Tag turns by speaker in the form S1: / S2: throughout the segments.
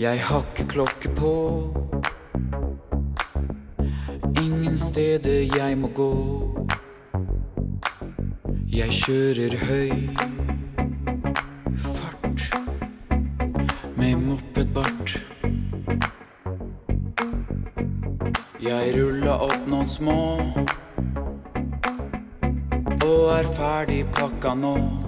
S1: Jeg har klokke på. Ingen steder jeg må gå. Jeg kjører høy fart med moppedbart. Jeg rulla opp noen små og er ferdig pakka nå.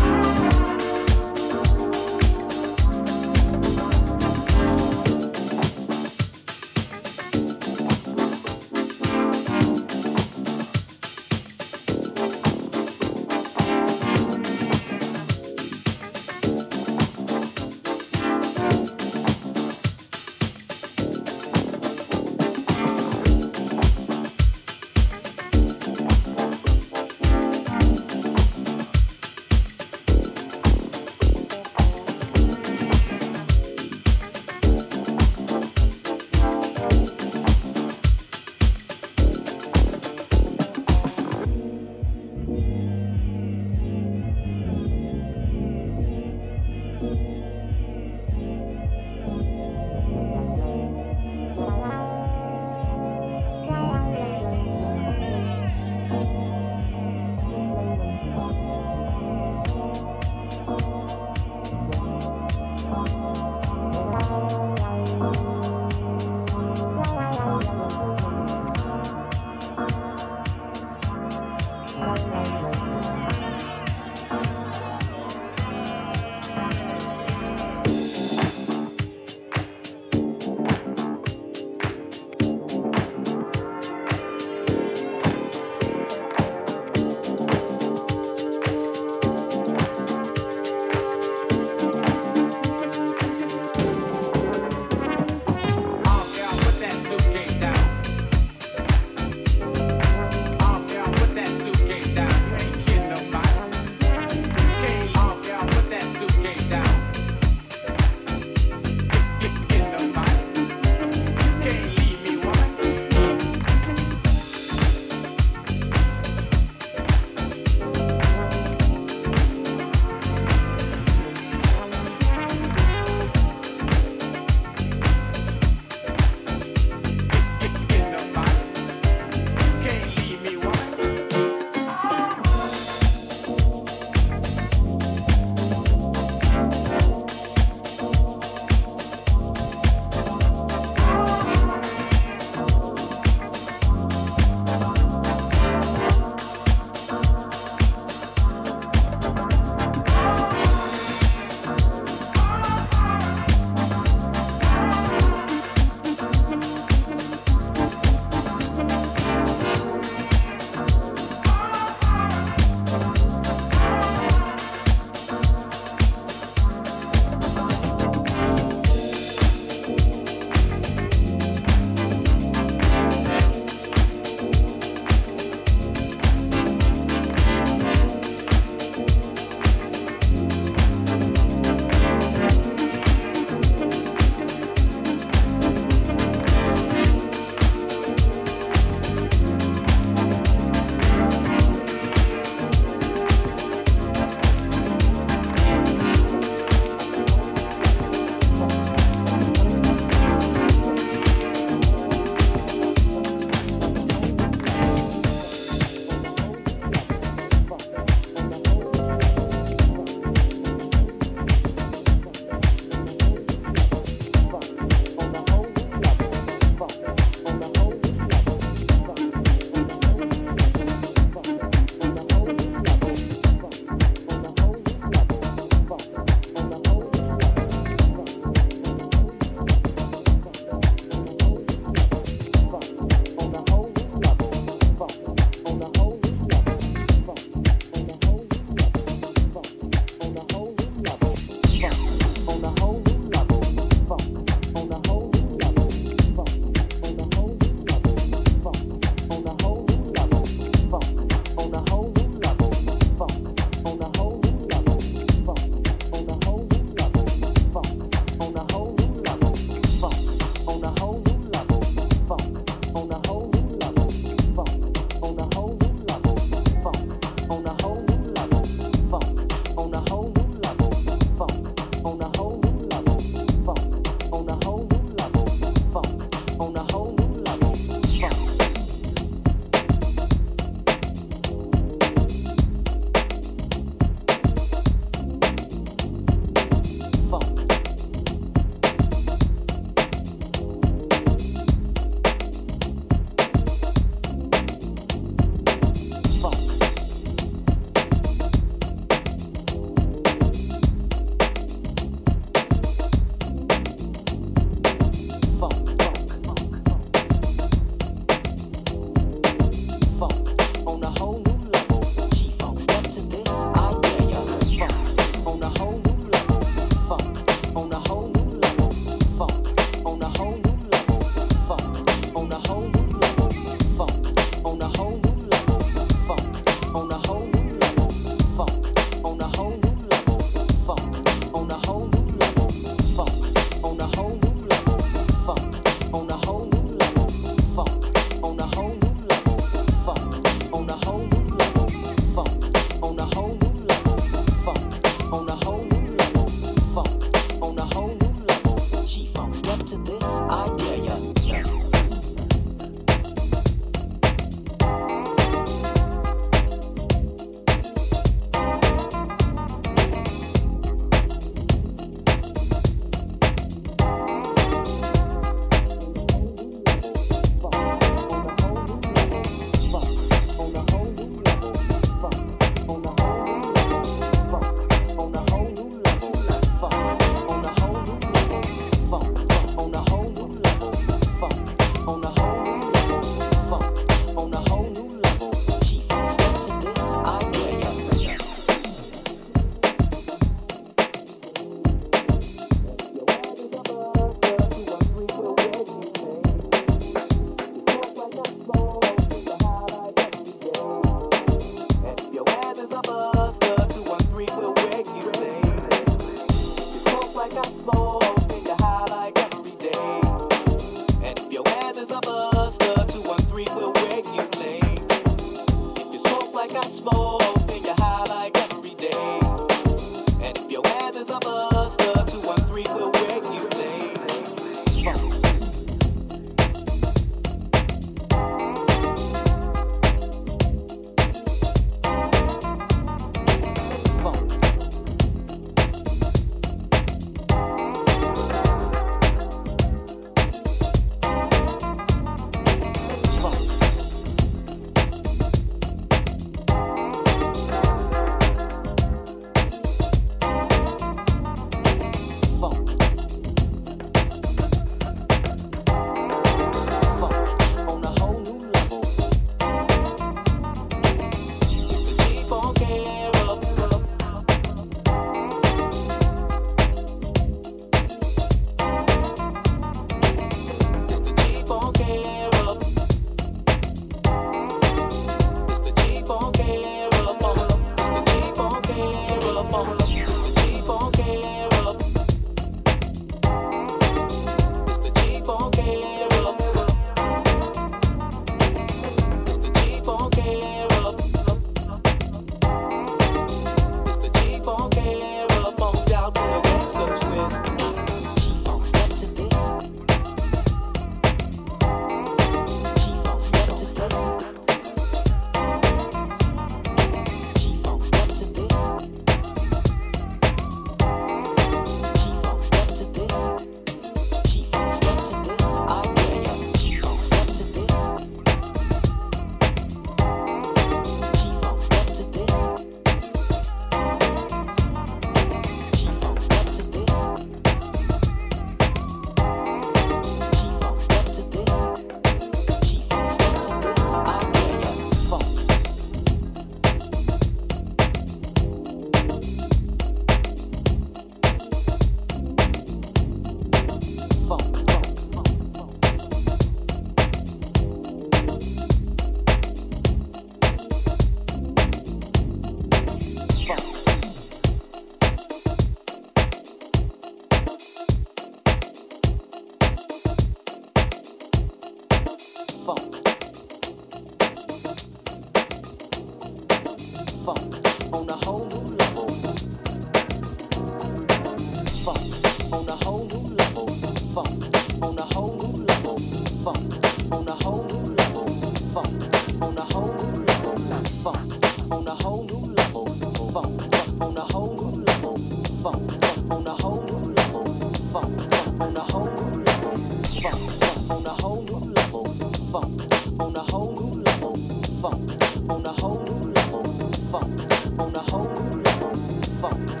S2: 放。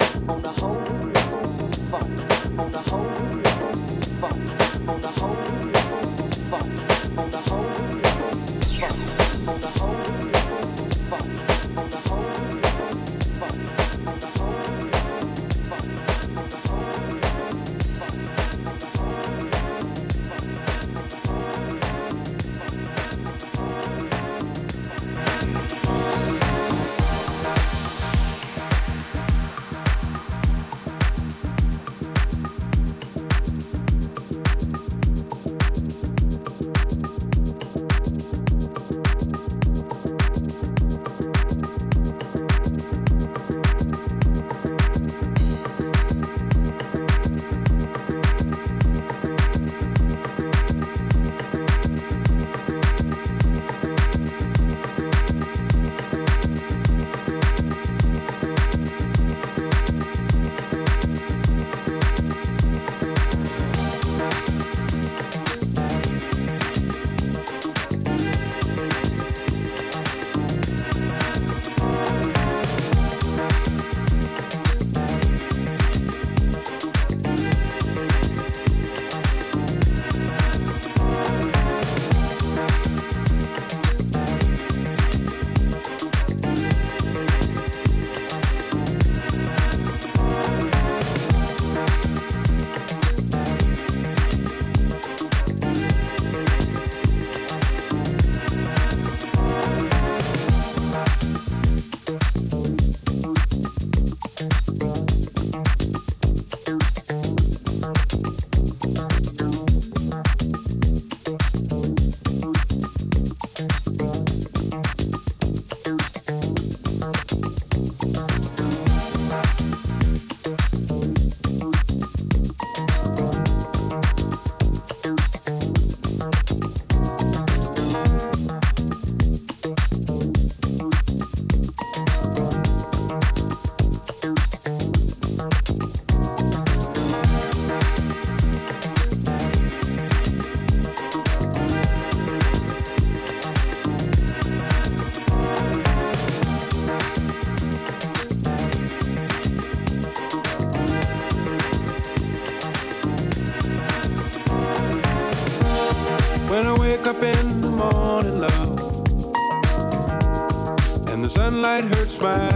S1: smile.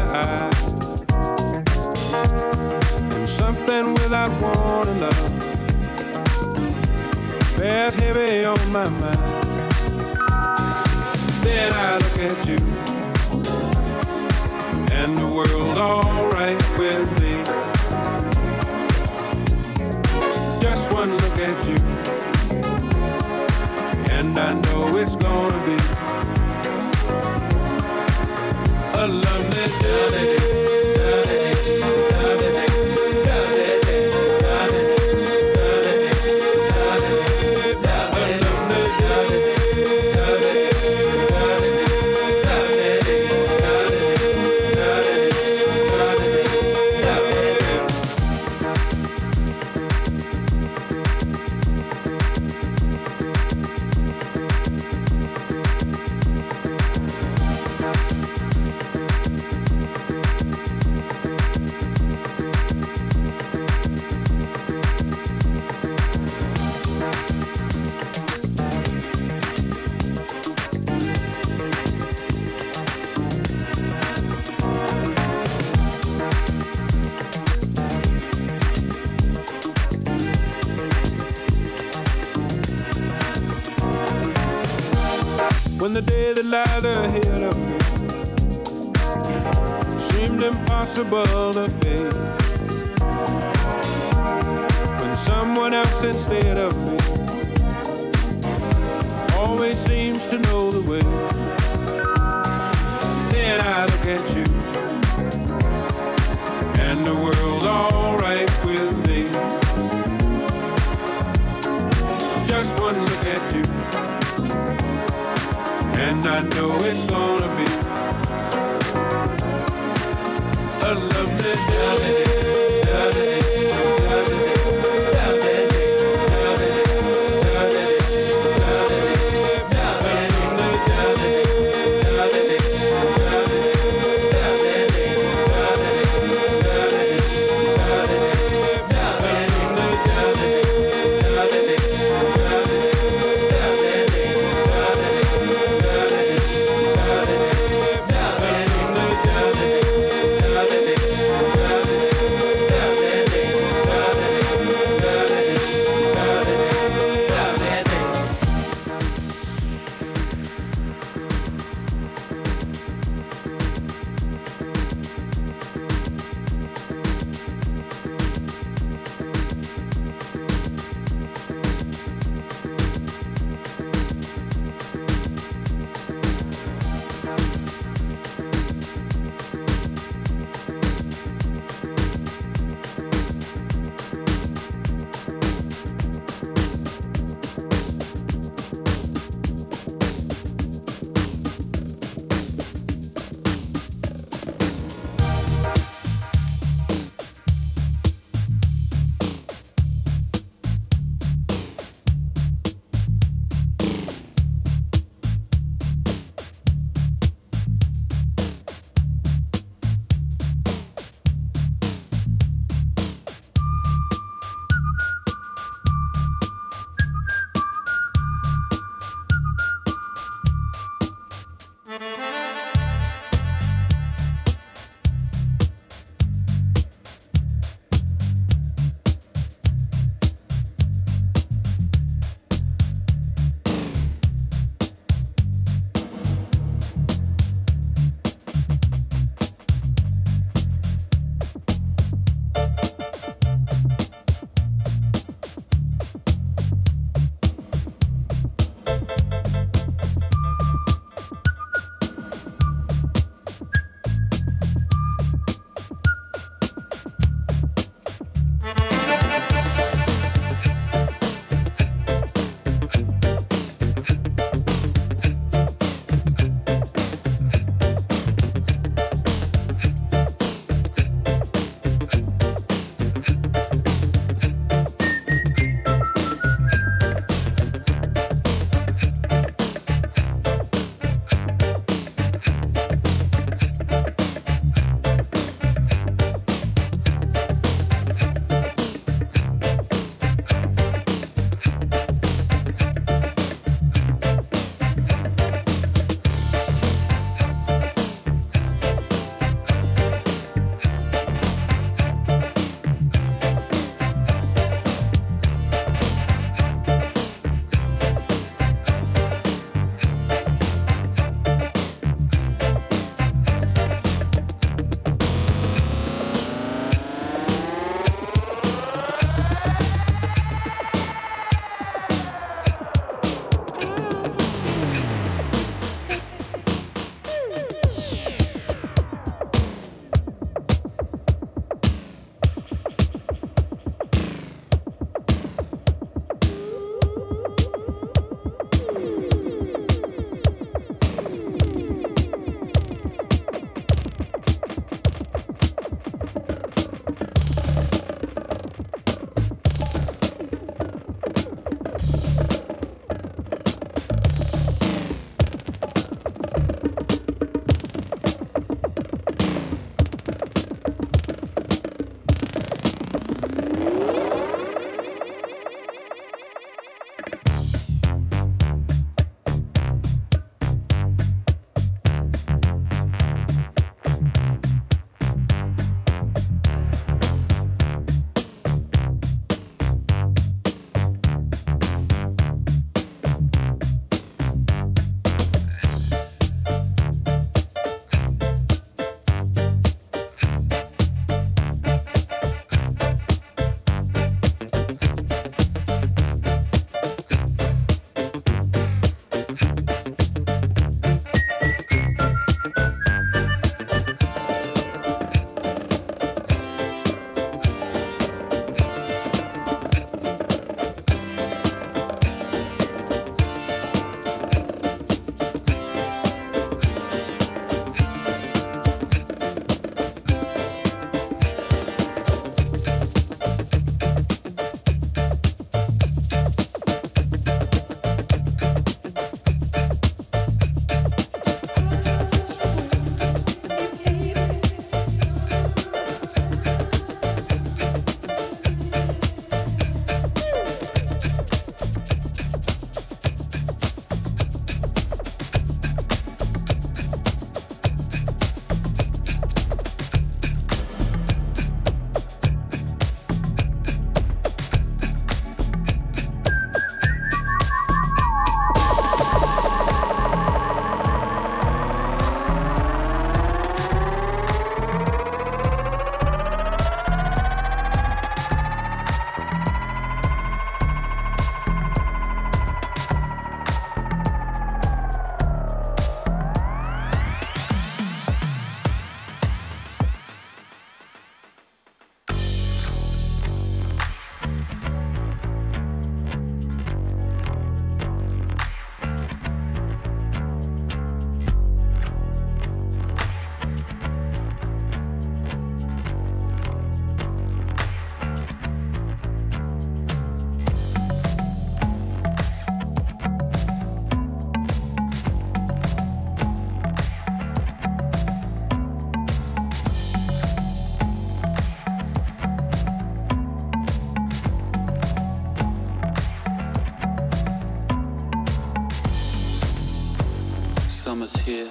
S1: Here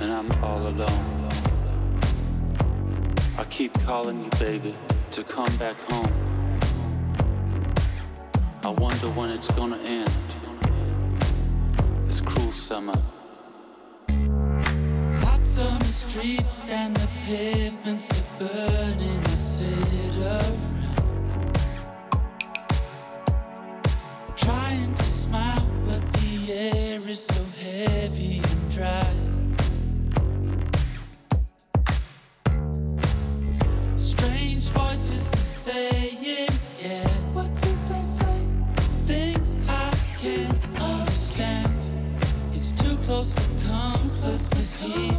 S1: and I'm all alone. I keep calling you, baby, to come back home. I wonder when it's gonna end. This cruel summer.
S3: Hot summer streets and the pavements are burning. I sit around, trying to smile, but the air is so heavy dry. Strange voices are saying, yeah. What do they say? Things I can't understand. It's too close for comfort. This heat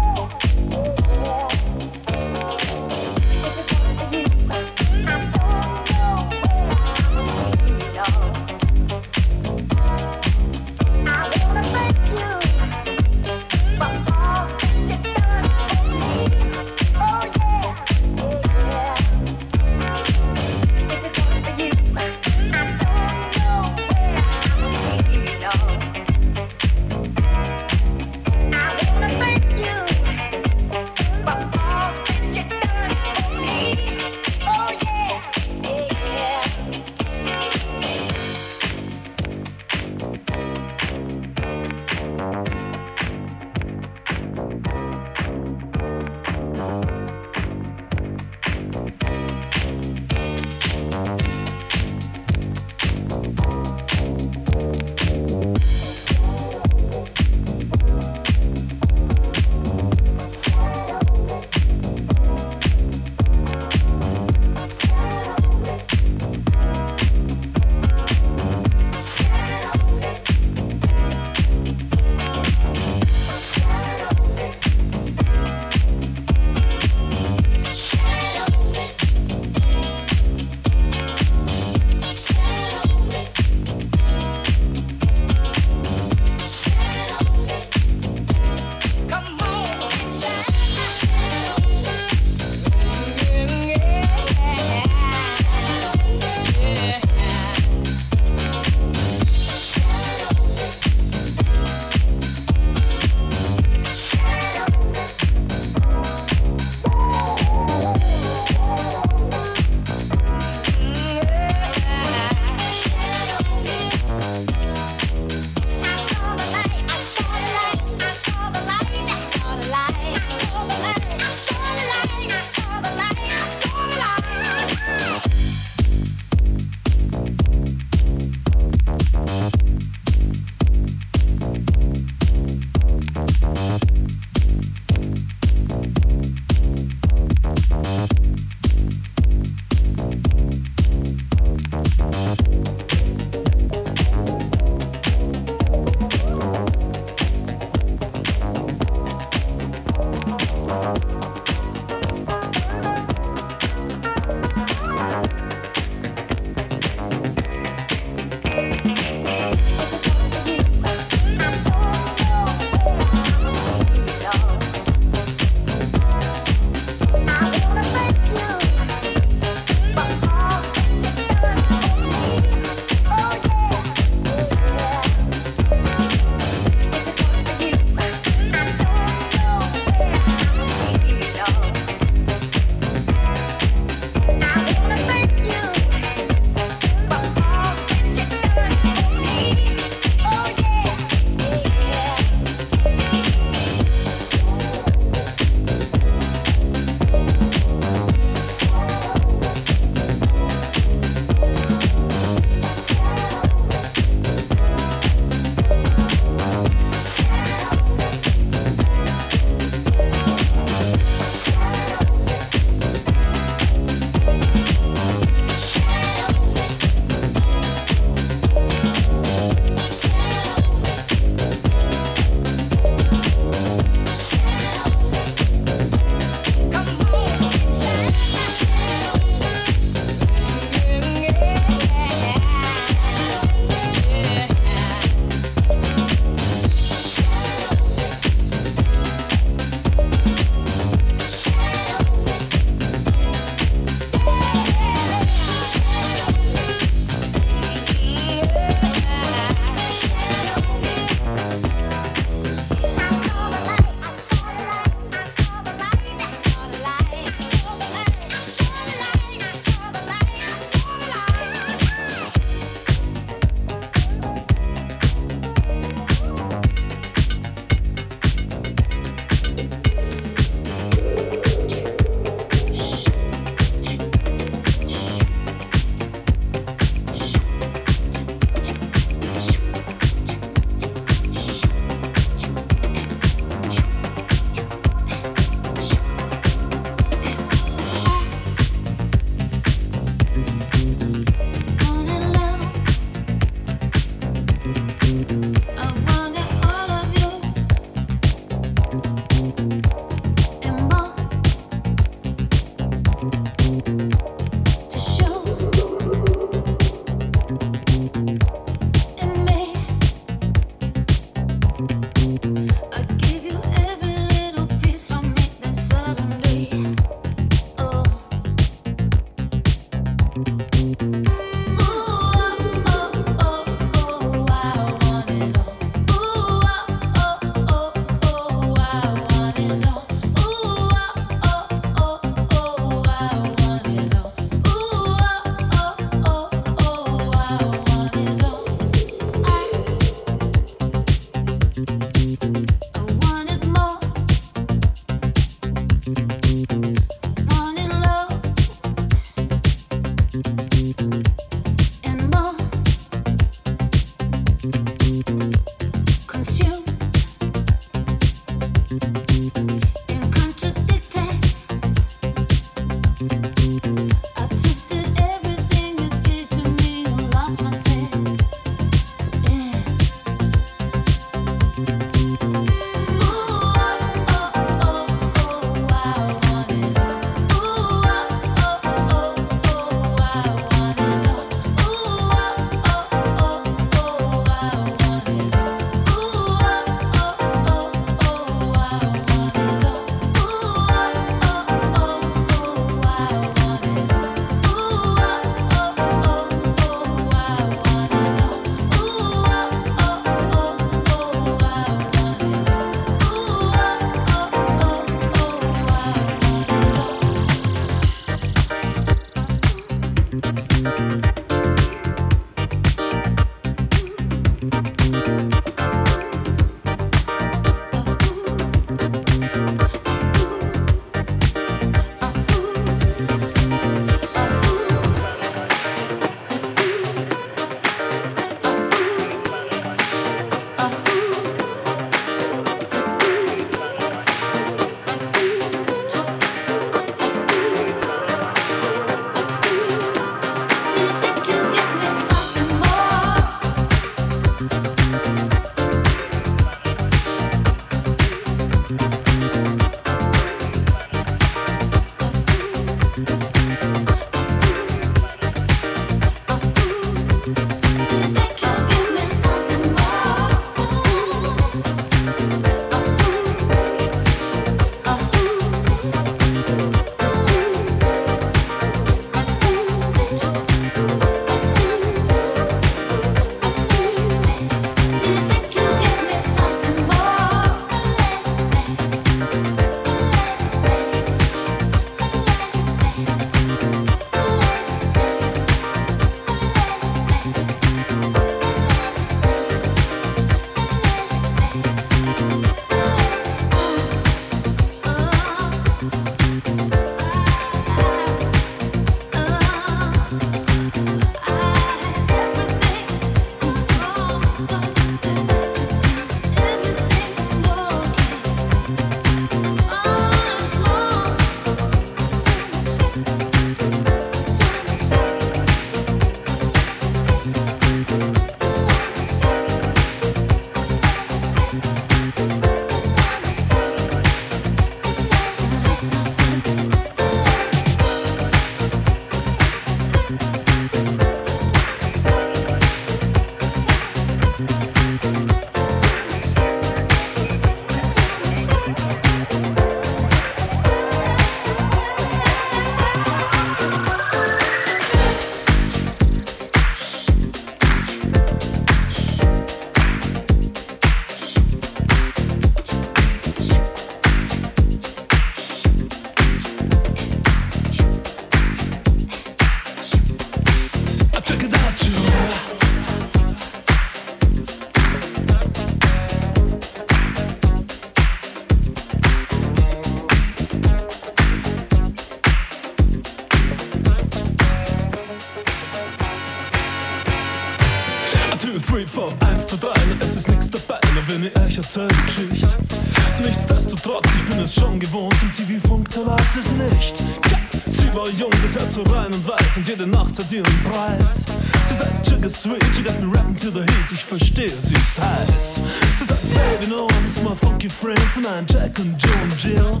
S4: es schon gewohnt, im TV-Funk, läuft es nicht. Tja, sie war jung, das Herz so rein und weiß und jede Nacht hat ihren Preis. Sie sagt, Sugar Sweet, she got me rapping to the heat, ich verstehe, sie ist heiß. Sie sagt, Baby, no, I'm my funky friends, mein Jack und Joe und Jill.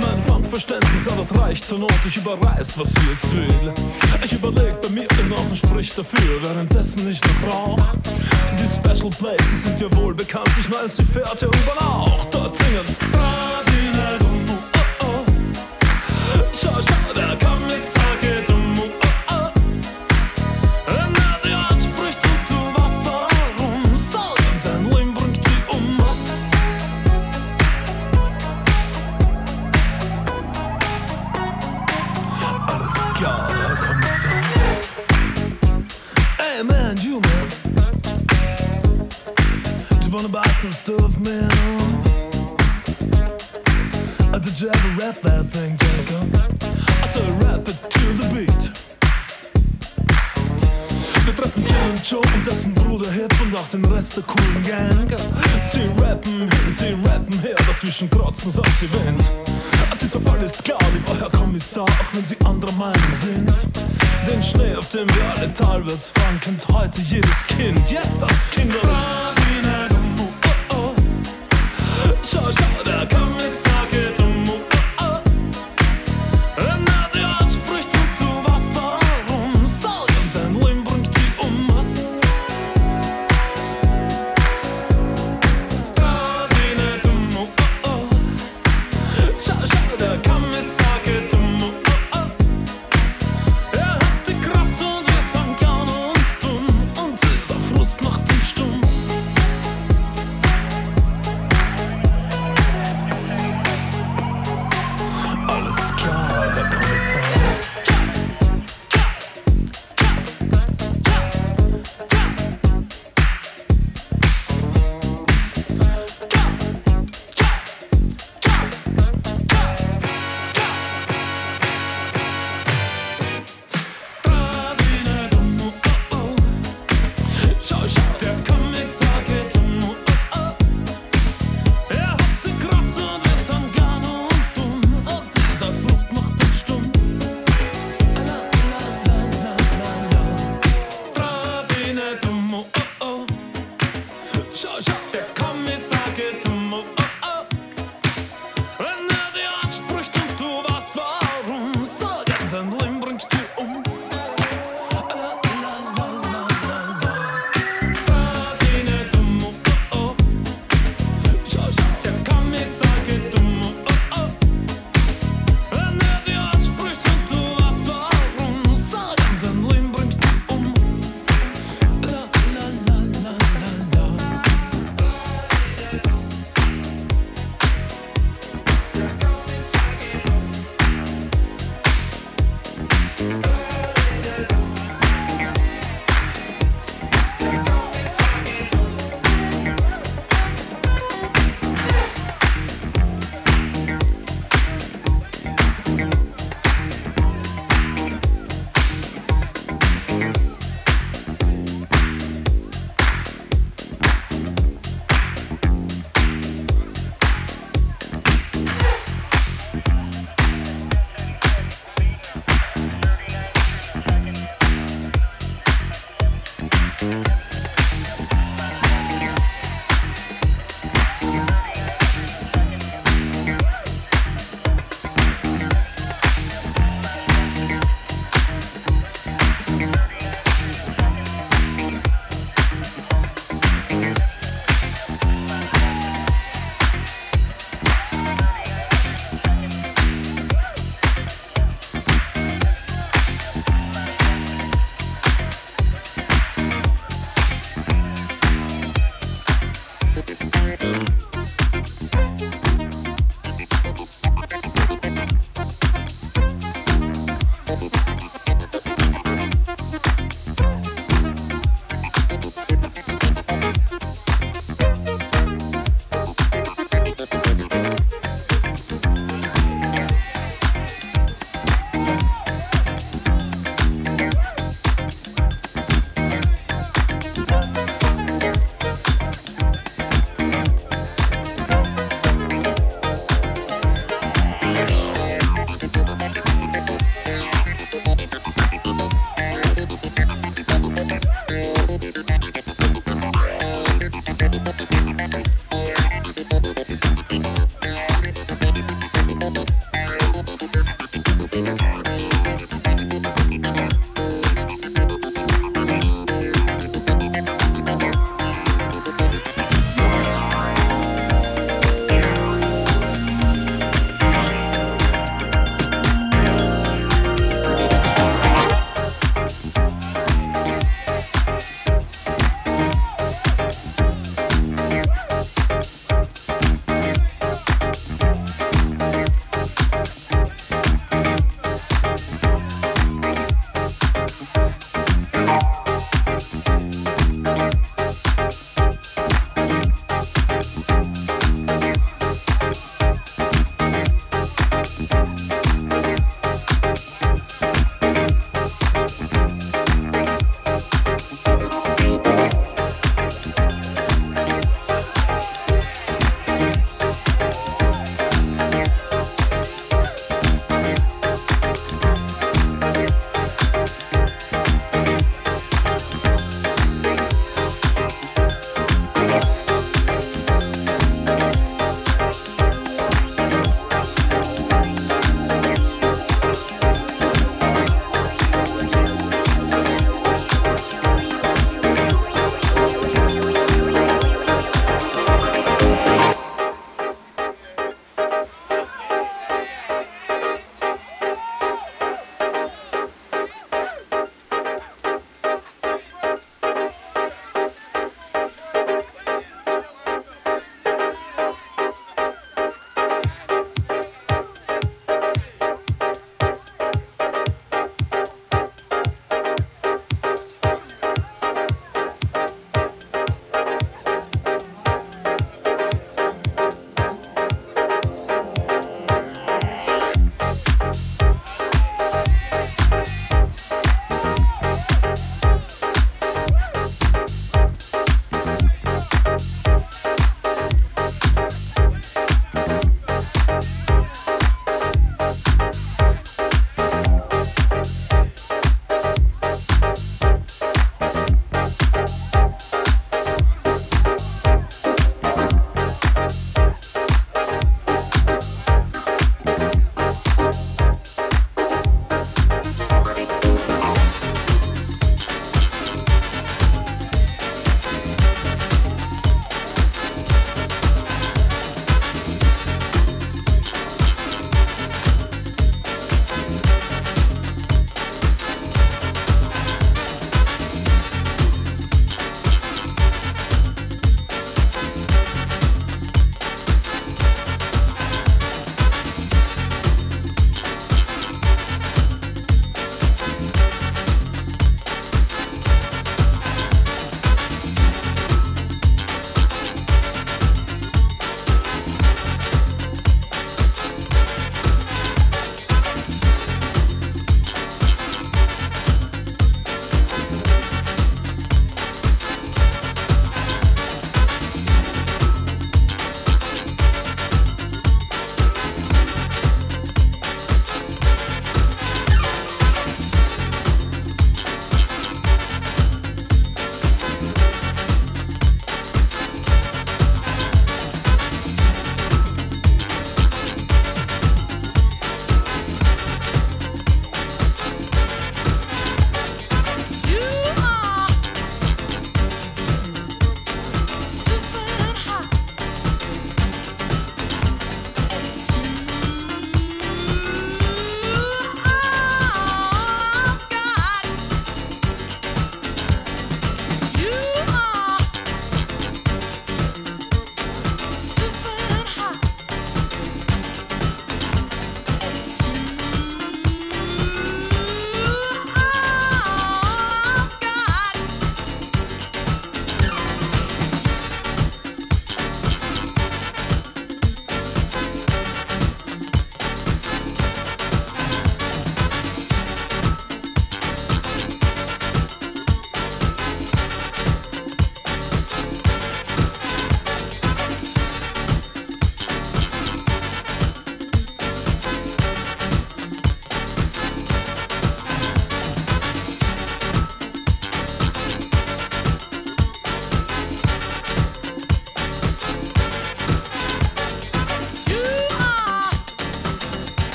S4: Mein Funkverständnis, alles reicht zur Not, ich überreiß, was sie jetzt will. Ich überleg bei mir, den Außen spricht dafür, währenddessen ich noch rauch. Die Special Places sind ja wohl bekannt, ich weiß, sie fährt ja U-Bahn auch. Dort singen's Radine some stuff, man? Uh, did you ever rap that thing, Jacob? I said rap it to the beat. Wir treffen Jim Joe und dessen Bruder Hip und auch den Rest der coolen Gang. Sie rappen sie rappen her, dazwischen krotzen sagt die Wind. Ah, Dieser Fall ist klar, lieber Herr Kommissar, auch wenn Sie anderer Meinung sind. Den Schnee, auf dem wir alle talwärts fahren, kennt heute jedes Kind. Jetzt das Kinderlied.
S3: shoulder, come